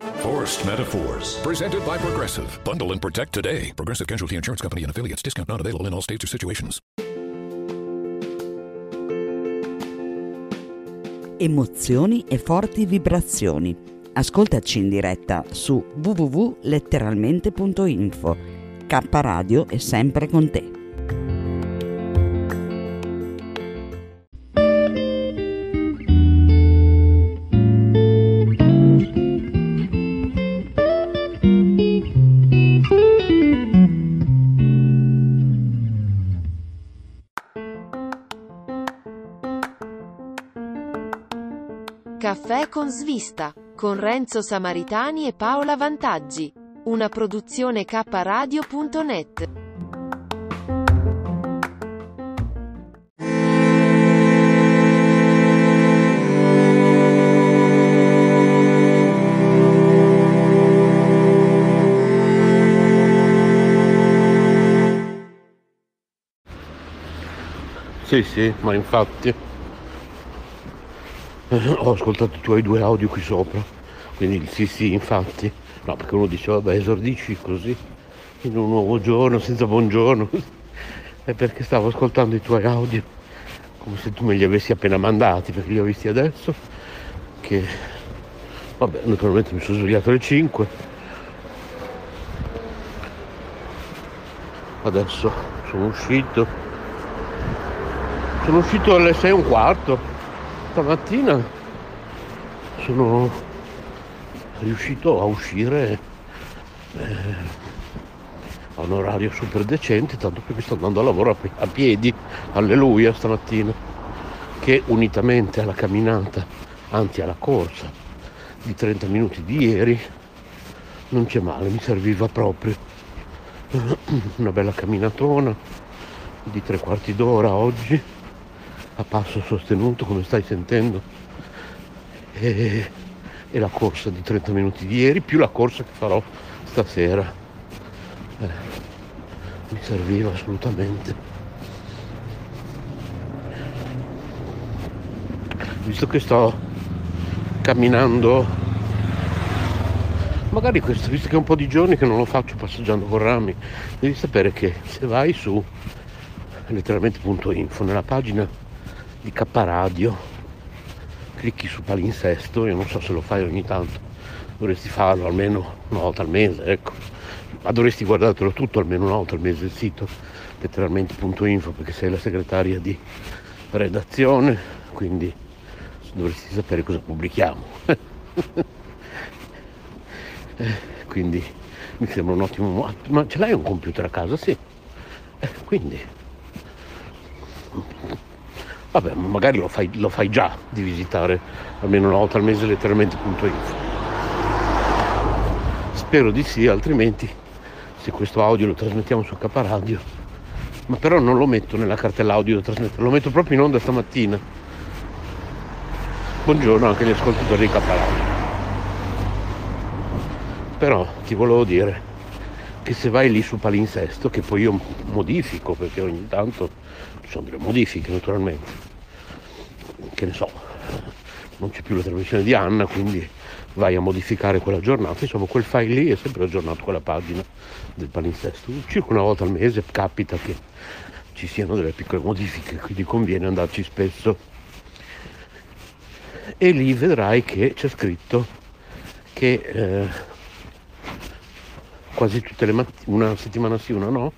Forced Metaphors, presented by Progressive. Bundle and protect today. Progressive Casualty Insurance Company and affiliates. Discount not available in all states or situations. Emozioni e forti vibrazioni. Ascoltaci in diretta su www.letteralmente.info. K Radio è sempre con te. Con svista, con Renzo Samaritani e Paola Vantaggi. Una produzione kradio.net. Sì, sì, ma infatti ho ascoltato i tuoi due audio qui sopra, quindi il sì sì, infatti. No, perché uno dice, vabbè, esordisci così, in un nuovo giorno, senza buongiorno. È perché stavo ascoltando i tuoi audio, come se tu me li avessi appena mandati, perché li ho visti adesso, che, vabbè, naturalmente mi sono svegliato alle 5. Adesso sono uscito, sono uscito alle 6 e un quarto stamattina sono riuscito a uscire eh, a un orario super decente, tanto che mi sto andando a lavoro a, pi- a piedi, alleluia stamattina, che unitamente alla camminata, anzi alla corsa di 30 minuti di ieri, non c'è male, mi serviva proprio. Una bella camminatona di tre quarti d'ora oggi a passo sostenuto come stai sentendo. E, e, la corsa di 30 minuti di ieri più la corsa che farò stasera. Eh, mi serviva assolutamente. Visto che sto camminando magari questo visto che è un po' di giorni che non lo faccio passeggiando con rami devi sapere che se vai su letteralmente.info nella pagina di K Radio clicchi su palinsesto io non so se lo fai ogni tanto dovresti farlo almeno una volta al mese ecco. Ma dovresti guardartelo tutto almeno una volta al mese il sito letteralmente.info perché sei la segretaria di redazione quindi dovresti sapere cosa pubblichiamo. Quindi mi sembra un ottimo ma ce l'hai un computer a casa? sì. Eh, quindi vabbè magari lo fai, lo fai già di visitare almeno una volta al mese letteralmente.info spero di sì altrimenti se questo audio lo trasmettiamo su K Radio ma però non lo metto nella cartella audio lo metto proprio in onda stamattina. Buongiorno anche agli ascoltatori di K Radio. Però ti volevo dire che se vai lì su palinsesto che poi io modifico perché ogni tanto sono delle modifiche naturalmente. Che ne so non c'è più la trasmissione di Anna quindi vai a modificare quella giornata. Insomma quel file lì è sempre aggiornato con la pagina del palinsesto. Circa una volta al mese capita che ci siano delle piccole modifiche quindi conviene andarci spesso. E lì vedrai che c'è scritto che eh, quasi tutte le mattine una settimana sì una no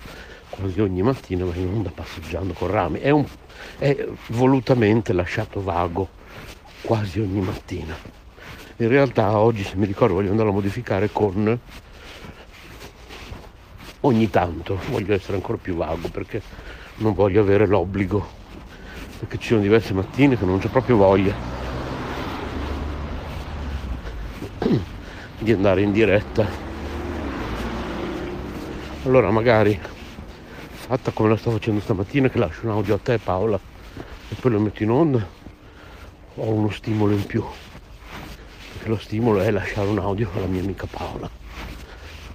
quasi ogni mattina vai in onda passeggiando con rami. È, un, è volutamente lasciato vago quasi ogni mattina. In realtà oggi, se mi ricordo, voglio andare a modificare con ogni tanto, voglio essere ancora più vago perché non voglio avere l'obbligo, perché ci sono diverse mattine che non c'ho proprio voglia di andare in diretta. Allora magari fatta come la sto facendo stamattina, che lascio un audio a te Paola e poi lo metto in onda, ho uno stimolo in più. Perché lo stimolo è lasciare un audio alla mia amica Paola.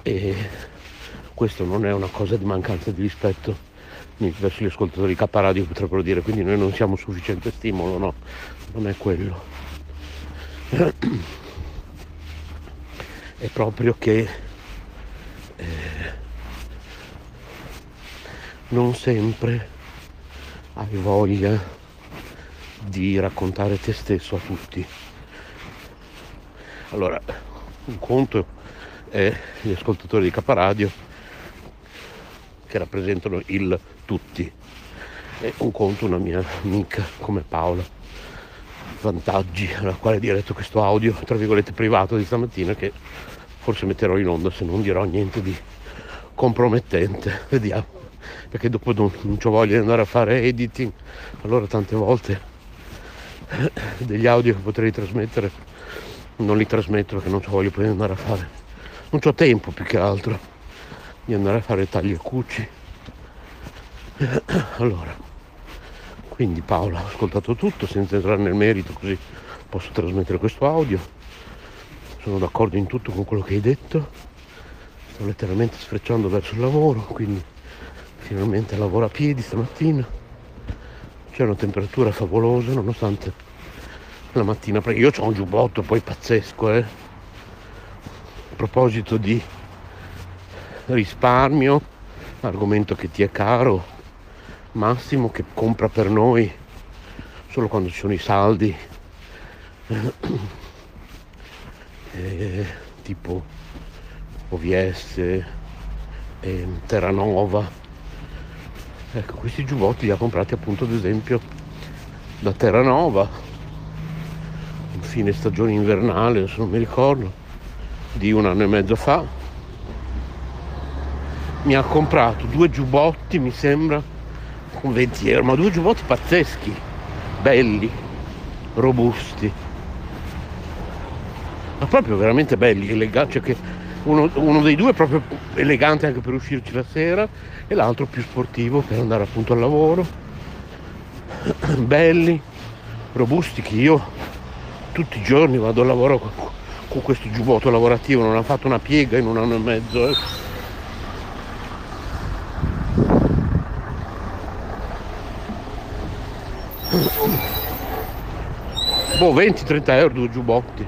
E questo non è una cosa di mancanza di rispetto verso gli ascoltatori K Radio potrebbero dire, quindi noi non siamo sufficiente stimolo, no, non è quello. È proprio che eh, non sempre hai voglia di raccontare te stesso a tutti. Allora, un conto è gli ascoltatori di Caparadio che rappresentano il tutti e un conto una mia amica come Paola. Vantaggi alla quale diretto questo audio tra virgolette privato di stamattina che forse metterò in onda se non dirò niente di compromettente. Vediamo perché dopo non, non ho voglia di andare a fare editing allora tante volte degli audio che potrei trasmettere non li trasmetto perché non ho voglia di andare a fare. Non ho tempo più che altro di andare a fare tagli e cuci. Allora quindi Paola ha ascoltato tutto senza entrare nel merito così posso trasmettere questo audio. Sono d'accordo in tutto con quello che hai detto. Sto letteralmente sfrecciando verso il lavoro quindi finalmente lavoro a piedi stamattina. C'è una temperatura favolosa nonostante la mattina perché io ho un giubbotto poi pazzesco eh. A proposito di risparmio argomento che ti è caro Massimo che compra per noi solo quando ci sono i saldi. Eh, tipo OVS eh, Terranova ecco questi giubbotti li ha comprati appunto ad esempio da Terranova in fine stagione invernale adesso non mi ricordo di un anno e mezzo fa. Mi ha comprato due giubbotti mi sembra con 20 euro, ma due giubbotti pazzeschi, belli, robusti, ma proprio veramente belli, eleganti, cioè che uno, uno, dei due proprio elegante anche per uscirci la sera e l'altro più sportivo per andare appunto al lavoro, belli, robusti che io tutti i giorni vado al lavoro con, con questo giubbotto lavorativo, non ha fatto una piega in un anno e mezzo. Eh. Boh 20-30 euro due giubbotti.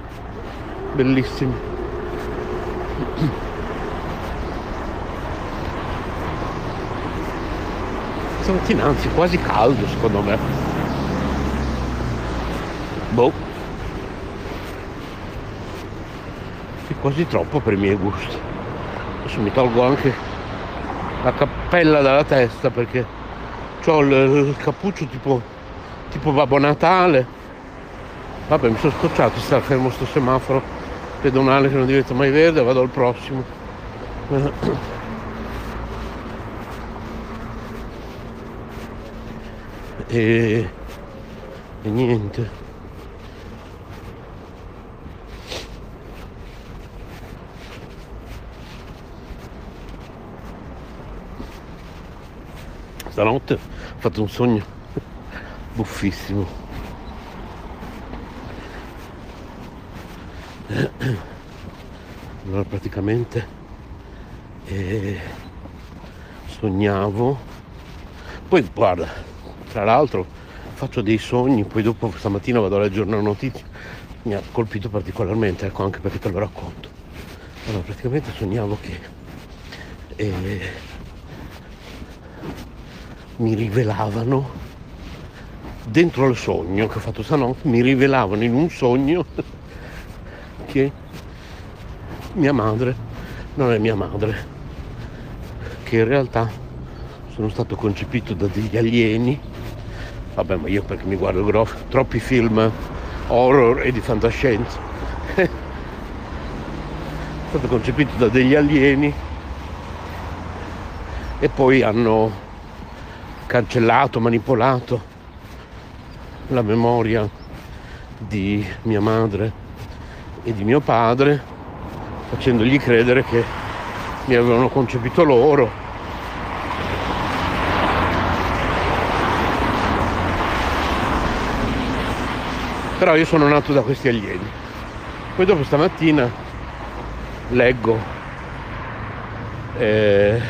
Bellissimi stamattina anzi quasi caldo secondo me. Boh. È quasi troppo per i miei gusti. Adesso mi tolgo anche la cappella dalla testa perché ho il, il cappuccio tipo tipo Babbo Natale. Vabbè, mi sono scocciato stare fermo sto semaforo pedonale che non diventa mai verde, vado al prossimo. E, e niente. Stanotte ho fatto un sogno buffissimo. allora praticamente eh, sognavo poi guarda tra l'altro faccio dei sogni poi dopo stamattina vado a leggere una notizia. Mi ha colpito particolarmente ecco anche perché te lo racconto. Allora praticamente sognavo che eh, mi rivelavano dentro il sogno che ho fatto stanotte mi rivelavano in un sogno che mia madre non è mia madre, che in realtà sono stato concepito da degli alieni, vabbè ma io perché mi guardo groff, troppi film horror e di fantascienza, sono stato concepito da degli alieni. E poi hanno cancellato, manipolato la memoria di mia madre e di mio padre, facendogli credere che mi avevano concepito loro Però io sono nato da questi alieni. Poi dopo stamattina leggo. Eh,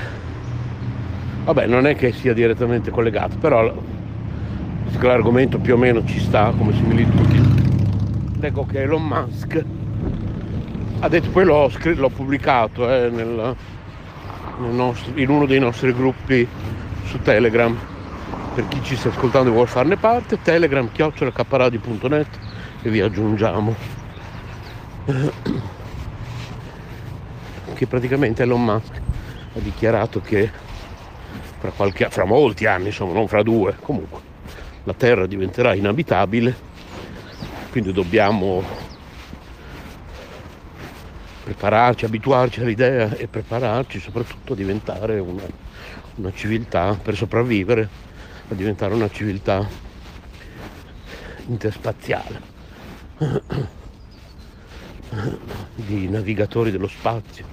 vabbè, non è che sia direttamente collegato, però l'argomento più o meno ci sta come similitudine. Leggo che Elon Musk ha detto, poi l'ho, l'ho pubblicato eh, nel, nel nostro, in uno dei nostri gruppi su Telegram per chi ci sta ascoltando e vuole farne parte, telegram chiocciolacapparadi.net e vi aggiungiamo. Che praticamente Elon Musk ha dichiarato che fra, qualche, fra molti anni, insomma non fra due, comunque la Terra diventerà inabitabile, quindi dobbiamo prepararci, abituarci all'idea e prepararci soprattutto a diventare una, una civiltà per sopravvivere a diventare una civiltà interspaziale di navigatori dello spazio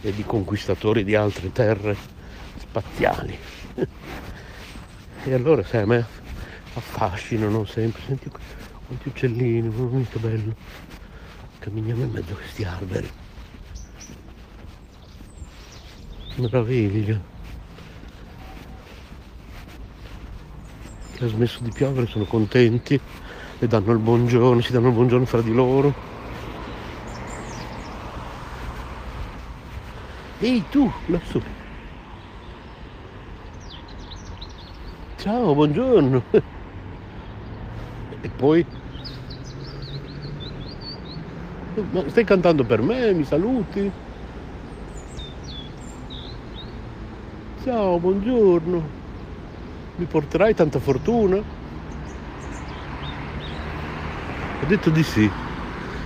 e di conquistatori di altre terre spaziali. E allora sai, a me affascinano sempre, senti quanti uccellini, che bello. Camminiamo in mezzo a questi alberi. Meraviglia. Che ha smesso di piovere, sono contenti, le danno il buongiorno, si danno il buongiorno fra di loro. Ehi tu, lassù. Ciao, buongiorno. E poi... Ma stai cantando per me? Mi saluti? Ciao, buongiorno mi porterai tanta fortuna? Ho detto di sì.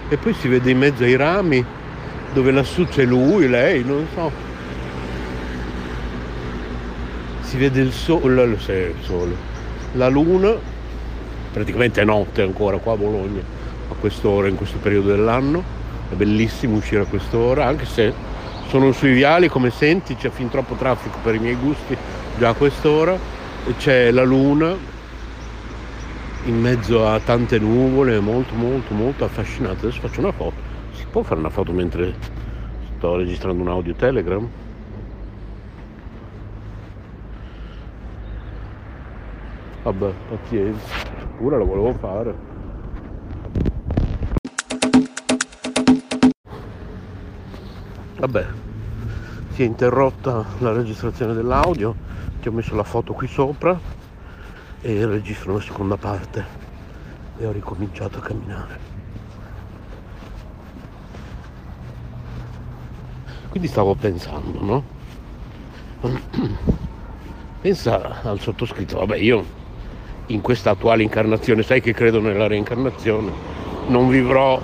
E poi si vede in mezzo ai rami dove lassù c'è lui, lei, non so. Si vede il sole, il sole, la luna, praticamente è notte ancora qua a Bologna, a quest'ora, in questo periodo dell'anno. È bellissimo uscire a quest'ora, anche se sono sui viali, come senti, c'è fin troppo traffico per i miei gusti già a quest'ora c'è la luna in mezzo a tante nuvole, molto molto molto affascinante. Adesso faccio una foto. Si può fare una foto mentre sto registrando un audio Telegram? Vabbè, pazienza, pure la volevo fare. Vabbè, si è interrotta la registrazione dell'audio ti ho messo la foto qui sopra e registro una seconda parte. E ho ricominciato a camminare. Quindi stavo pensando no? Pensa al sottoscritto. Vabbè io in questa attuale incarnazione sai che credo nella reincarnazione non vivrò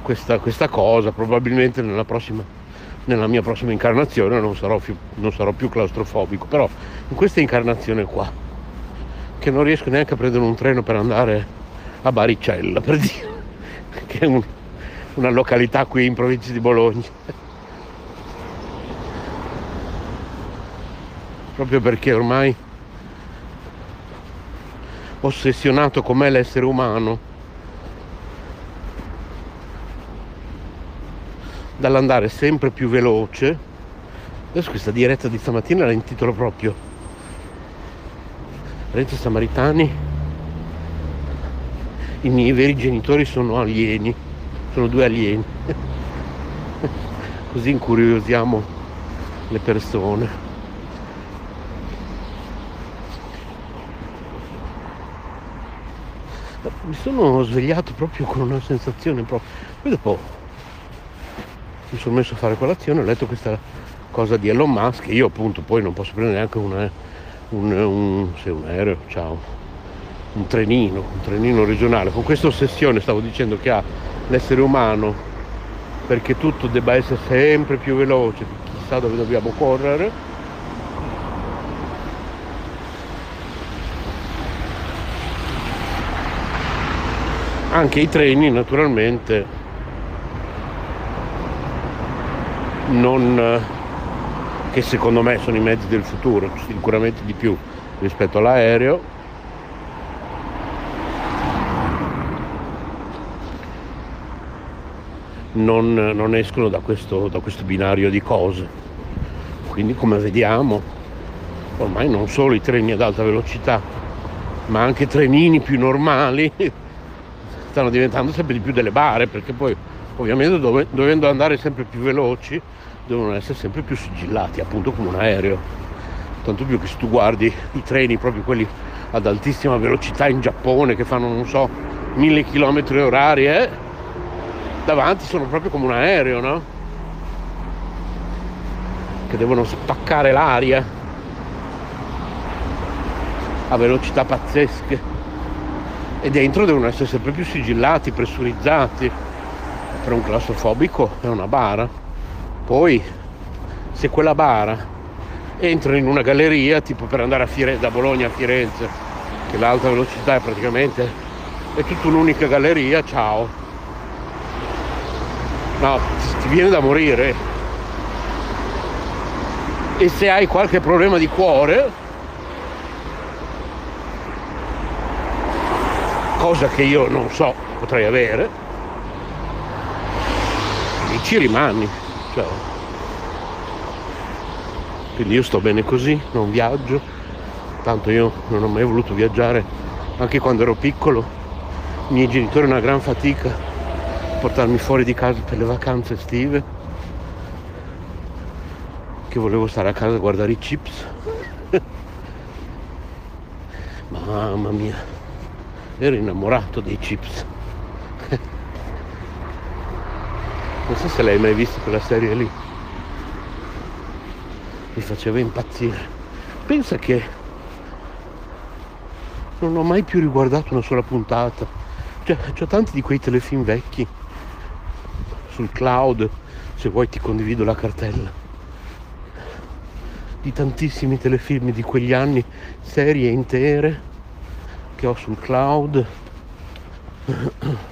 questa, questa cosa probabilmente nella prossima nella mia prossima incarnazione non sarò, più, non sarò più claustrofobico, però in questa incarnazione qua, che non riesco neanche a prendere un treno per andare a Baricella, per dire, che è un, una località qui in provincia di Bologna. Proprio perché ormai ossessionato com'è l'essere umano, dall'andare sempre più veloce. Adesso questa diretta di stamattina la intitolo proprio Renzo Samaritani. I miei veri genitori sono alieni, sono due alieni. Così incuriosiamo le persone. Mi sono svegliato proprio con una sensazione proprio. Poi dopo mi sono messo a fare colazione, ho letto questa cosa di Elon Musk, io appunto poi non posso prendere neanche un, un, sì, un aereo, ciao, un trenino, un trenino regionale. Con questa ossessione stavo dicendo che ha l'essere umano perché tutto debba essere sempre più veloce, chissà dove dobbiamo correre. Anche i treni naturalmente non, eh, che secondo me sono i mezzi del futuro, sicuramente di più rispetto all'aereo. Non, non escono da questo, da questo binario di cose. Quindi come vediamo, ormai non solo i treni ad alta velocità, ma anche trenini più normali stanno diventando sempre di più delle bare, perché poi ovviamente dove, dovendo andare sempre più veloci devono essere sempre più sigillati, appunto come un aereo. Tanto più che se tu guardi i treni, proprio quelli ad altissima velocità in Giappone, che fanno, non so, mille chilometri orari, eh, davanti sono proprio come un aereo, no? Che devono spaccare l'aria a velocità pazzesche e dentro devono essere sempre più sigillati, pressurizzati. Per un classofobico è una bara. Poi, se quella bara entra in una galleria, tipo per andare a Fire- da Bologna a Firenze, che l'alta velocità è praticamente è tutta un'unica galleria, ciao. No, ti viene da morire. E se hai qualche problema di cuore, cosa che io non so, potrei avere, ci rimani. Cioè, quindi io sto bene così, non viaggio, tanto io non ho mai voluto viaggiare, anche quando ero piccolo, i miei genitori una gran fatica a portarmi fuori di casa per le vacanze estive, che volevo stare a casa a guardare i chips. Mamma mia, ero innamorato dei chips. Non so se l'hai mai vista quella serie lì. Mi faceva impazzire. Pensa che non ho mai più riguardato una sola puntata. Cioè, ho tanti di quei telefilm vecchi sul cloud, se vuoi ti condivido la cartella. Di tantissimi telefilm di quegli anni, serie intere che ho sul cloud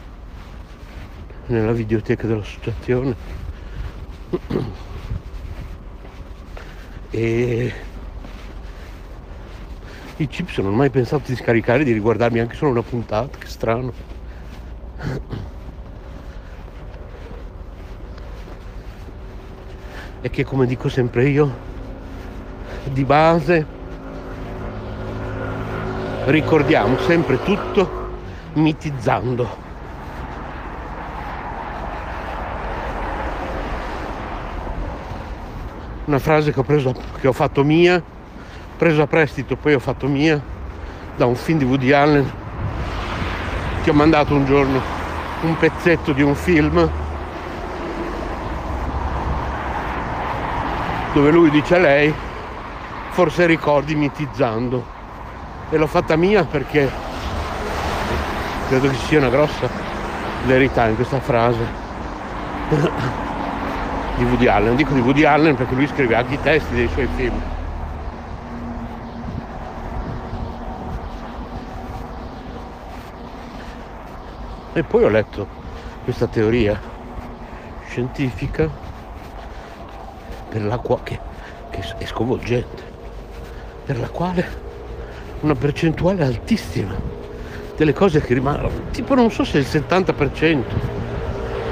nella videoteca dell'associazione e i chips non ho mai pensato di scaricare di riguardarmi anche solo una puntata che strano. E che come dico sempre io di base ricordiamo sempre tutto mitizzando una frase che ho, preso, che ho fatto mia, preso a prestito, poi ho fatto mia da un film di Woody Allen. Ti ho mandato un giorno un pezzetto di un film dove lui dice a lei, forse ricordi mitizzando. E l'ho fatta mia perché credo che ci sia una grossa verità in questa frase di Woody Allen, dico di Woody Allen perché lui scrive anche i testi dei suoi film. E poi ho letto questa teoria scientifica per la qua- che, che è sconvolgente, per la quale una percentuale altissima delle cose che rimangono, tipo non so se il 70%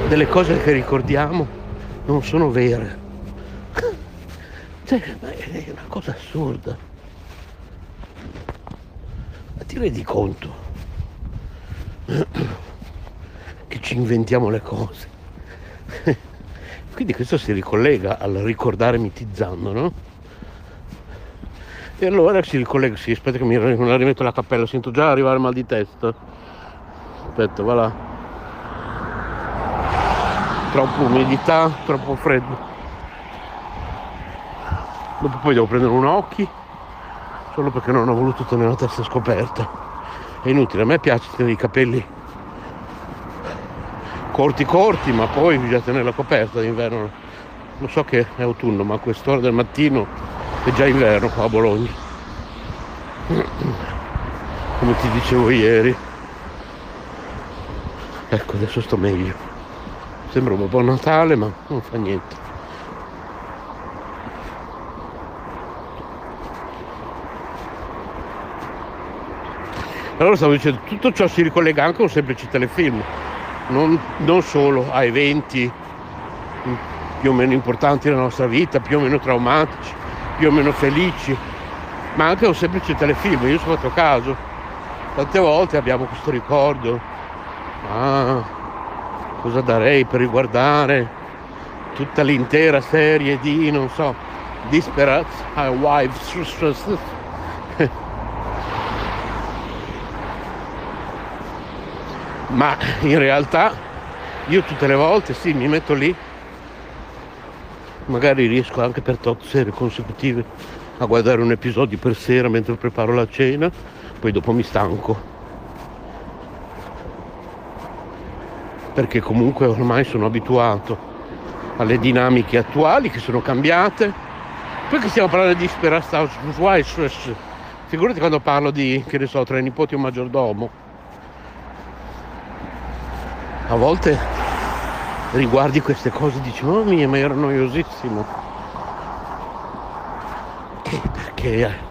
delle cose che ricordiamo non sono vere. Cioè, è una cosa assurda. Ma ti rendi conto che ci inventiamo le cose? Quindi questo si ricollega al ricordare mitizzando, no? E allora si ricollega, sì, aspetta che mi, rimetto la cappella, sento già arrivare mal di testa. Aspetta, va là troppo umidità, troppo freddo. Dopo poi devo prendere un occhi, solo perché non ho voluto tenere la testa scoperta. È inutile, a me piace tenere i capelli corti corti, ma poi bisogna tenerla coperta d'inverno. Lo so che è autunno, ma a quest'ora del mattino è già inverno qua a Bologna. Come ti dicevo ieri. Ecco, adesso sto meglio. Sembra un po' Natale, ma non fa niente. Allora stavo dicendo, tutto ciò si ricollega anche a un semplice telefilm, non, non solo a eventi più o meno importanti nella nostra vita, più o meno traumatici, più o meno felici, ma anche un semplice telefilm. Io sono fatto caso, tante volte abbiamo questo ricordo, ah, cosa darei per riguardare tutta l'intera serie di, non so, Disperate Wives. Ma in realtà io tutte le volte sì, mi metto lì, magari riesco anche per tot serie consecutive a guardare un episodio per sera mentre preparo la cena, poi dopo mi stanco. Perché comunque ormai sono abituato alle dinamiche attuali che sono cambiate. Poi che stiamo parlando di Speranza figurati quando parlo di, che ne so, tra i nipoti un maggiordomo. A volte riguardi queste cose e dici, oh mia, ma era noiosissimo. Che, perché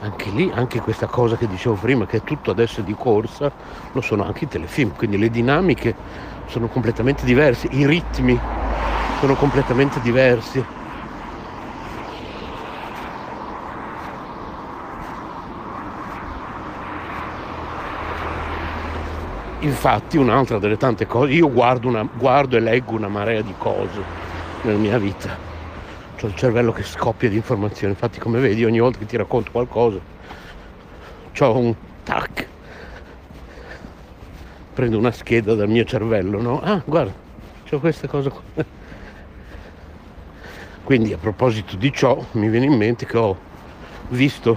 anche lì, anche questa cosa che dicevo prima, che è tutto adesso di corsa, lo sono anche i telefilm, quindi le dinamiche sono completamente diverse, i ritmi sono completamente diversi. Infatti un'altra delle tante cose, io guardo, una, guardo e leggo una marea di cose nella mia vita, ho il cervello che scoppia di informazioni, infatti come vedi ogni volta che ti racconto qualcosa ho un tac, prendo una scheda dal mio cervello, no? Ah, guarda, ho questa cosa qua. Quindi a proposito di ciò mi viene in mente che ho visto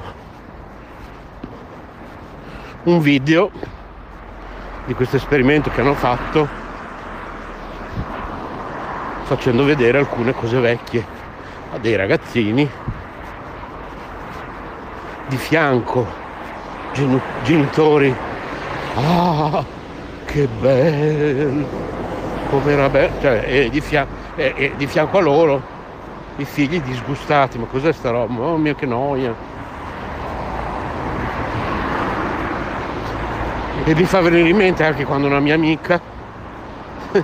un video di questo esperimento che hanno fatto facendo vedere alcune cose vecchie a dei ragazzini di fianco genitori ah che bello come era bello cioè, e di, fian- e, e di fianco a loro i figli disgustati, ma cos'è sta roba? Oh mio che noia. E mi fa venire in mente anche quando una mia amica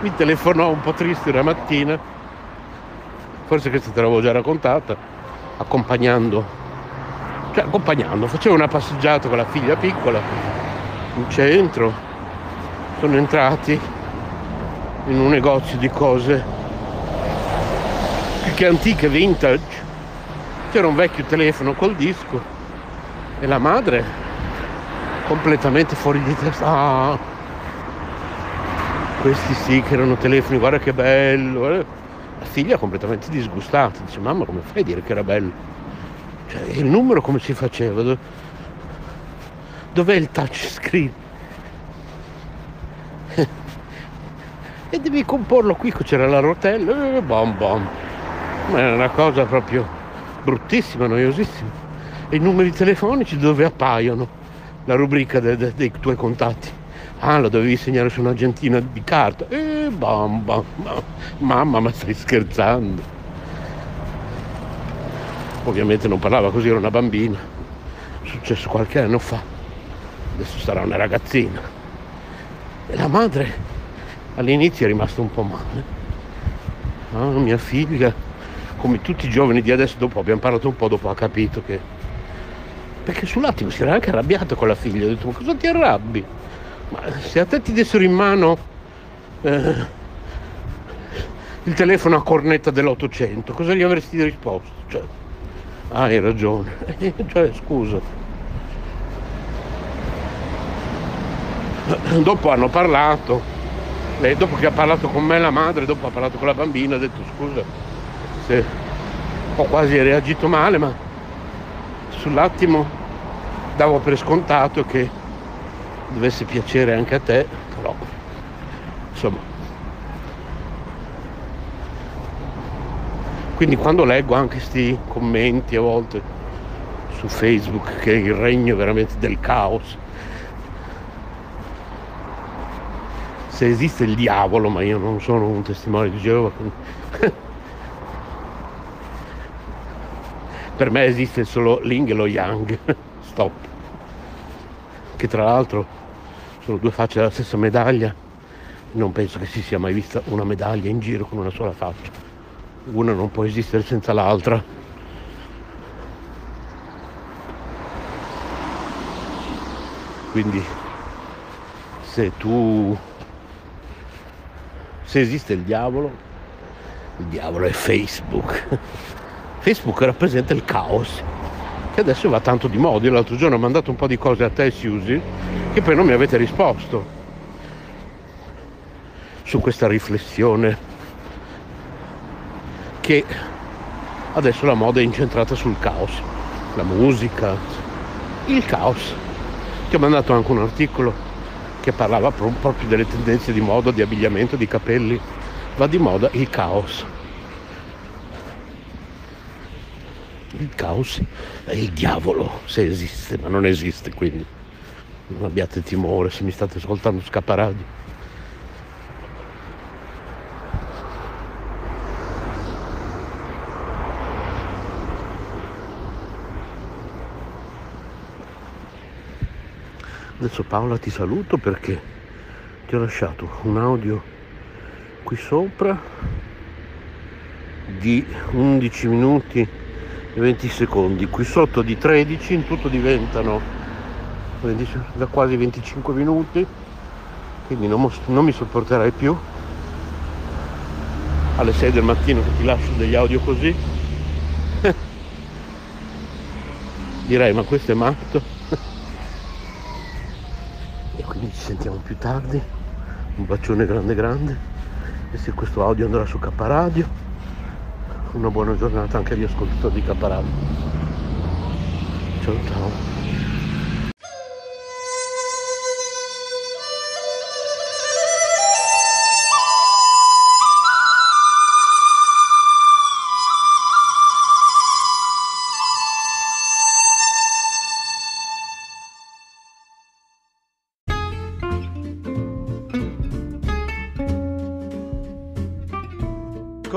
mi telefonò un po' triste una mattina, forse questa te l'avevo già raccontata, accompagnando, cioè accompagnando, facevo una passeggiata con la figlia piccola in centro, sono entrati in un negozio di cose più che antiche, vintage. C'era un vecchio telefono col disco e la madre completamente fuori di testa. Ah, questi sì che erano telefoni, guarda che bello. Eh. La figlia completamente disgustata, dice mamma come fai a dire che era bello? Cioè, il numero come si faceva? Dov'è il touchscreen? e devi comporlo qui, c'era la rotella, eh, bom bom è una cosa proprio bruttissima, noiosissima. E i numeri telefonici dove appaiono la rubrica de, de, dei tuoi contatti. Ah, lo dovevi segnare su un'agentina di carta. E eh, bam, bam, bam. Mamma, ma stai scherzando? Ovviamente non parlava così, era una bambina. È successo qualche anno fa. Adesso sarà una ragazzina. E la madre all'inizio è rimasta un po' male. Ah, mia figlia come tutti i giovani di adesso, dopo abbiamo parlato un po', dopo ha capito che... Perché sull'attimo si era anche arrabbiato con la figlia, ha detto ma cosa ti arrabbi? Se a te ti dessero in mano eh, il telefono a cornetta dell'Ottocento, cosa gli avresti risposto? Cioè, ah, hai ragione, cioè, scusa. Dopo hanno parlato, lei, dopo che ha parlato con me la madre, dopo ha parlato con la bambina, ha detto scusa, se ho quasi reagito male, ma sull'attimo davo per scontato che dovesse piacere anche a te, però insomma. Quindi quando leggo anche questi commenti a volte su Facebook che è il regno veramente del caos, se esiste il diavolo, ma io non sono un testimone di Geova, per me esiste solo Ling e lo Yang, stop, che tra l'altro sono due facce della stessa medaglia non penso che si sia mai vista una medaglia in giro con una sola faccia. Una non può esistere senza l'altra. Quindi se tu se esiste il diavolo, il diavolo è Facebook. Facebook rappresenta il caos che adesso va tanto di moda. Io l'altro giorno ho mandato un po' di cose a te, Susi, che poi non mi avete risposto su questa riflessione che adesso la moda è incentrata sul caos, la musica, il caos. Ti ho mandato anche un articolo che parlava proprio delle tendenze di moda, di abbigliamento, di capelli. Va di moda il caos. Il caos è il diavolo, se esiste, ma non esiste, quindi non abbiate timore se mi state ascoltando scaparadio. Adesso Paola ti saluto perché ti ho lasciato un audio qui sopra di 11 minuti e 20 secondi, qui sotto di 13, in tutto diventano da quasi 25 minuti, quindi non, non mi sopporterai più. Alle 6 del mattino che ti lascio degli audio così. Direi ma questo è matto. Quindi ci sentiamo più tardi. Un bacione grande grande. E se questo audio andrà su K Radio una buona giornata anche agli ascoltatori di K Radio. Ciao ciao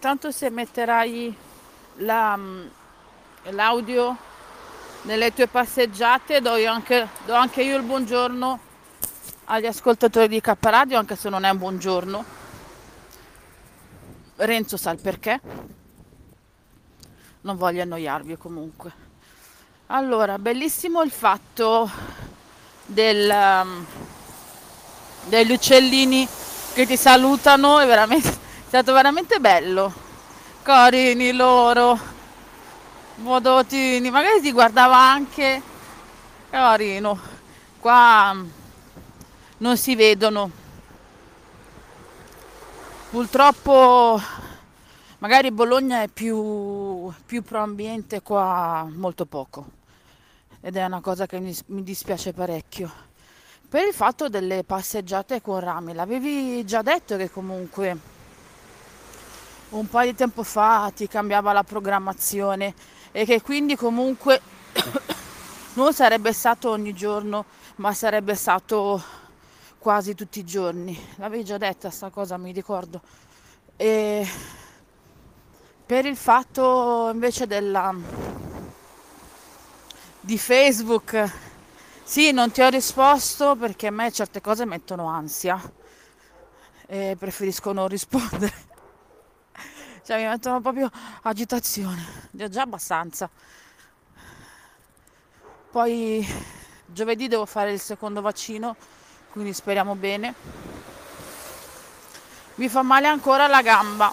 Intanto se metterai la, mm, l'audio nelle tue passeggiate do, anche, do anche io il buongiorno agli ascoltatori di K Radio anche se non è un buongiorno. Renzo sa il perché. Non voglio annoiarvi comunque. Allora bellissimo il fatto del, um, degli uccellini che ti salutano è veramente stato veramente bello. Carini loro. Modotini. Magari ti guardava anche. Carino. Qua mm, non si vedono. Purtroppo magari Bologna è più, più pro ambiente, qua molto poco. Ed è una cosa che mi, mi dispiace parecchio. Per il fatto delle passeggiate con rami, l'avevi già detto che comunque un po' di tempo fa ti cambiava la programmazione e che quindi comunque non sarebbe stato ogni giorno, ma sarebbe stato quasi tutti i giorni. L'avevi già detta sta cosa, mi ricordo. E per il fatto invece della di Facebook sì, non ti ho risposto perché a me certe cose mettono ansia e preferisco non rispondere cioè mi mettono proprio agitazione, già abbastanza. Poi giovedì devo fare il secondo vaccino, quindi speriamo bene. Mi fa male ancora la gamba,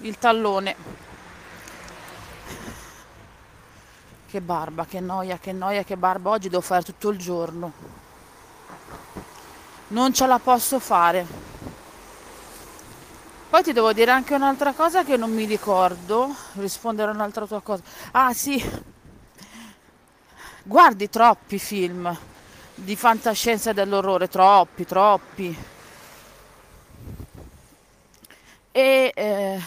il tallone. Che barba, che noia, che noia, che barba. Oggi devo fare tutto il giorno. Non ce la posso fare. Poi ti devo dire anche un'altra cosa che non mi ricordo, rispondere a un'altra tua cosa. Ah sì, guardi troppi film, di fantascienza e dell'orrore, troppi, troppi. E eh,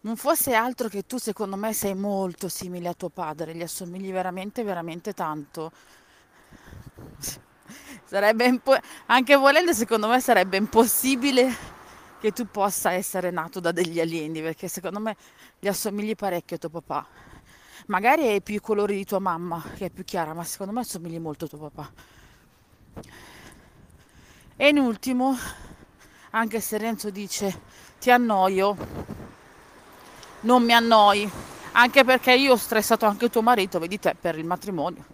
non fosse altro che tu secondo me sei molto simile a tuo padre, gli assomigli veramente, veramente tanto. Sarebbe impo- anche volendo, secondo me sarebbe impossibile che tu possa essere nato da degli alieni, perché secondo me gli assomigli parecchio a tuo papà. Magari hai più i colori di tua mamma, che è più chiara, ma secondo me assomigli molto a tuo papà. E in ultimo, anche se Renzo dice ti annoio, non mi annoi, anche perché io ho stressato anche tuo marito, vedi te, per il matrimonio.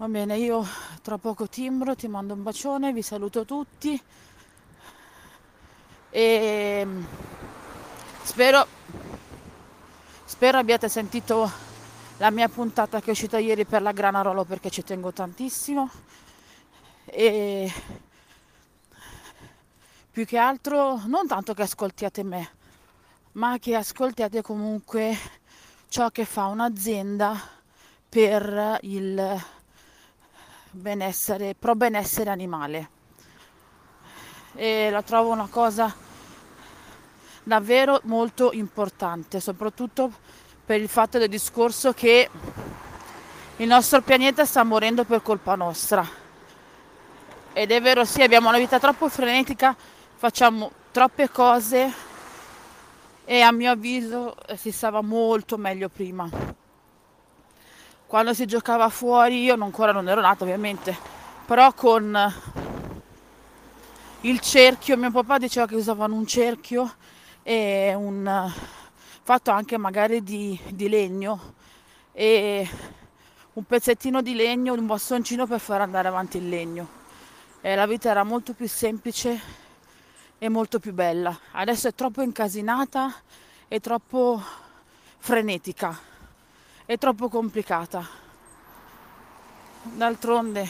Va bene, io tra poco timbro, ti mando un bacione, vi saluto tutti. E spero, spero abbiate sentito la mia puntata che è uscita ieri per la Granarolo perché ci tengo tantissimo. E più che altro non tanto che ascoltiate me ma che ascoltiate comunque ciò che fa un'azienda per il benessere, pro benessere animale. E la trovo una cosa davvero molto importante, soprattutto per il fatto del discorso che il nostro pianeta sta morendo per colpa nostra. Ed è vero, sì, abbiamo una vita troppo frenetica, facciamo troppe cose e a mio avviso si stava molto meglio prima quando si giocava fuori, io ancora non ero nata ovviamente, però con il cerchio, mio papà diceva che usavano un cerchio e un fatto anche magari di, di legno e un pezzettino di legno, un bastoncino per far andare avanti il legno. E la vita era molto più semplice e molto più bella. Adesso è troppo incasinata e troppo frenetica è troppo complicata. D'altronde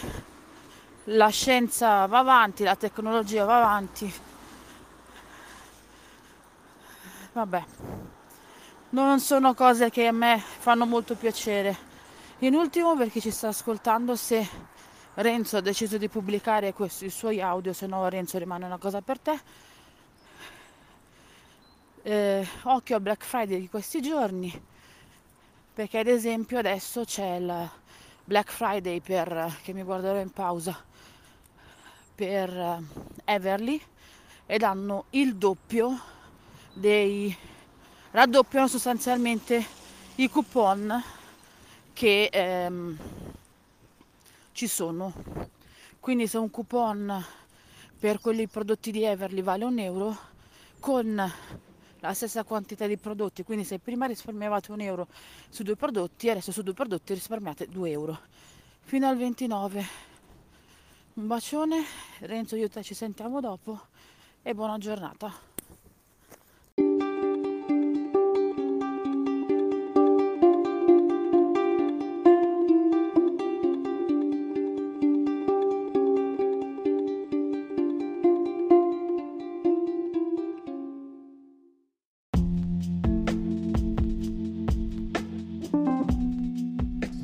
la scienza va avanti, la tecnologia va avanti. Vabbè, non sono cose che a me fanno molto piacere. In ultimo, per chi ci sta ascoltando, se Renzo ha deciso di pubblicare questi suoi audio, se no Renzo rimane una cosa per te. Eh, occhio a Black Friday di questi giorni perché ad esempio adesso c'è il Black Friday per, che mi guarderò in pausa per eh, Everly ed hanno il doppio dei raddoppiano sostanzialmente i coupon che ehm, ci sono. Quindi se un coupon per quelli prodotti di Everly vale un euro con la stessa quantità di prodotti, quindi se prima risparmiavate un euro su due prodotti, adesso su due prodotti risparmiate 2 euro. Fino al 29. Un bacione, Renzo io te ci sentiamo dopo e buona giornata.